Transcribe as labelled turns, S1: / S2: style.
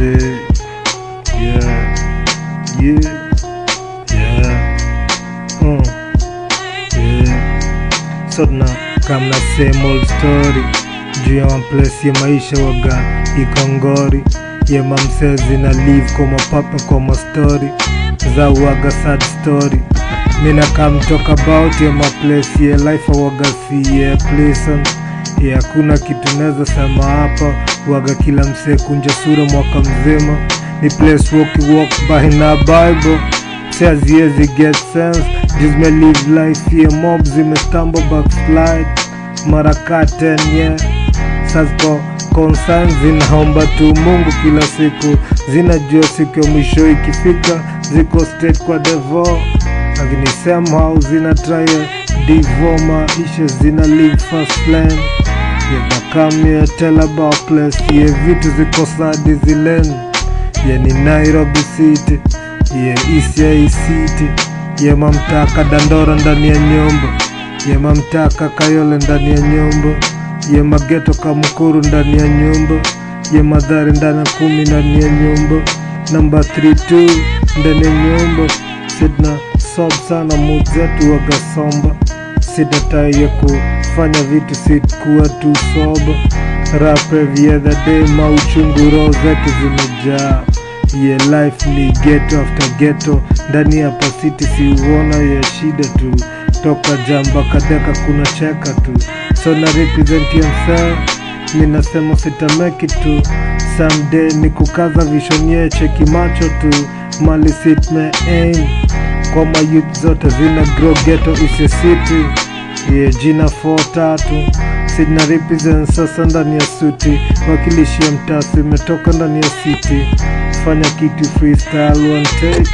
S1: day. Yeah, yeah, yeah. Mm. Yeah. So tuna kama same old story juu ya one ya maisha waga ikongori ya mamsezi na live kwa mapapa kwa mastori za waga sad story mina kam talk about ya maplace ya life waga si ya pleasant ya hakuna kitu naweza sema hapa. Waga kila msee kunja sura mwaka mzima. Ni place walk walk by na bible. Says yes get sense. Just me live life here mob zimestumble backslide. Mara ka 10 yeah. Sasa concerns zinaomba tu Mungu kila siku, zinajua siku ya mwisho ikifika, ziko straight kwa devil, lakini somehow zina try divo maisha zina live fast lane yeah, yeah, vitu ziko sadi zilen. Yeah, ni Nairobi city. Yeah, Eastleigh city. Yeah, mamtaka Dandora ndani ya nyumba. Yeah, mamtaka Kayole ndani ya nyumba. Ye mageto kamukuru ndani ya nyumba. Ye madhari ndani ya kumi ndani ya nyumba. Namba 32 ndani ya nyumba. Sidna sob sana mood wagasomba sina ya kufanya vitu sikuwa tu soba rap every day mauchungu roho zetu zimejaa. Ye life ni geto after geto ndani ya pasiti siuona ya shida tu. Toka jamba kadeka kuna cheka tu. So na represent minasema sitameki tu. Someday ni kukaza vision ye cheki macho tu. Mali sitme aim kwa mayouth zote zina grow ghetto is ye jina 4 tatu. Sina represent sasa ndani ya suti wakilishi ya mtasi imetoka ndani ya city. Fanya kitu freestyle one take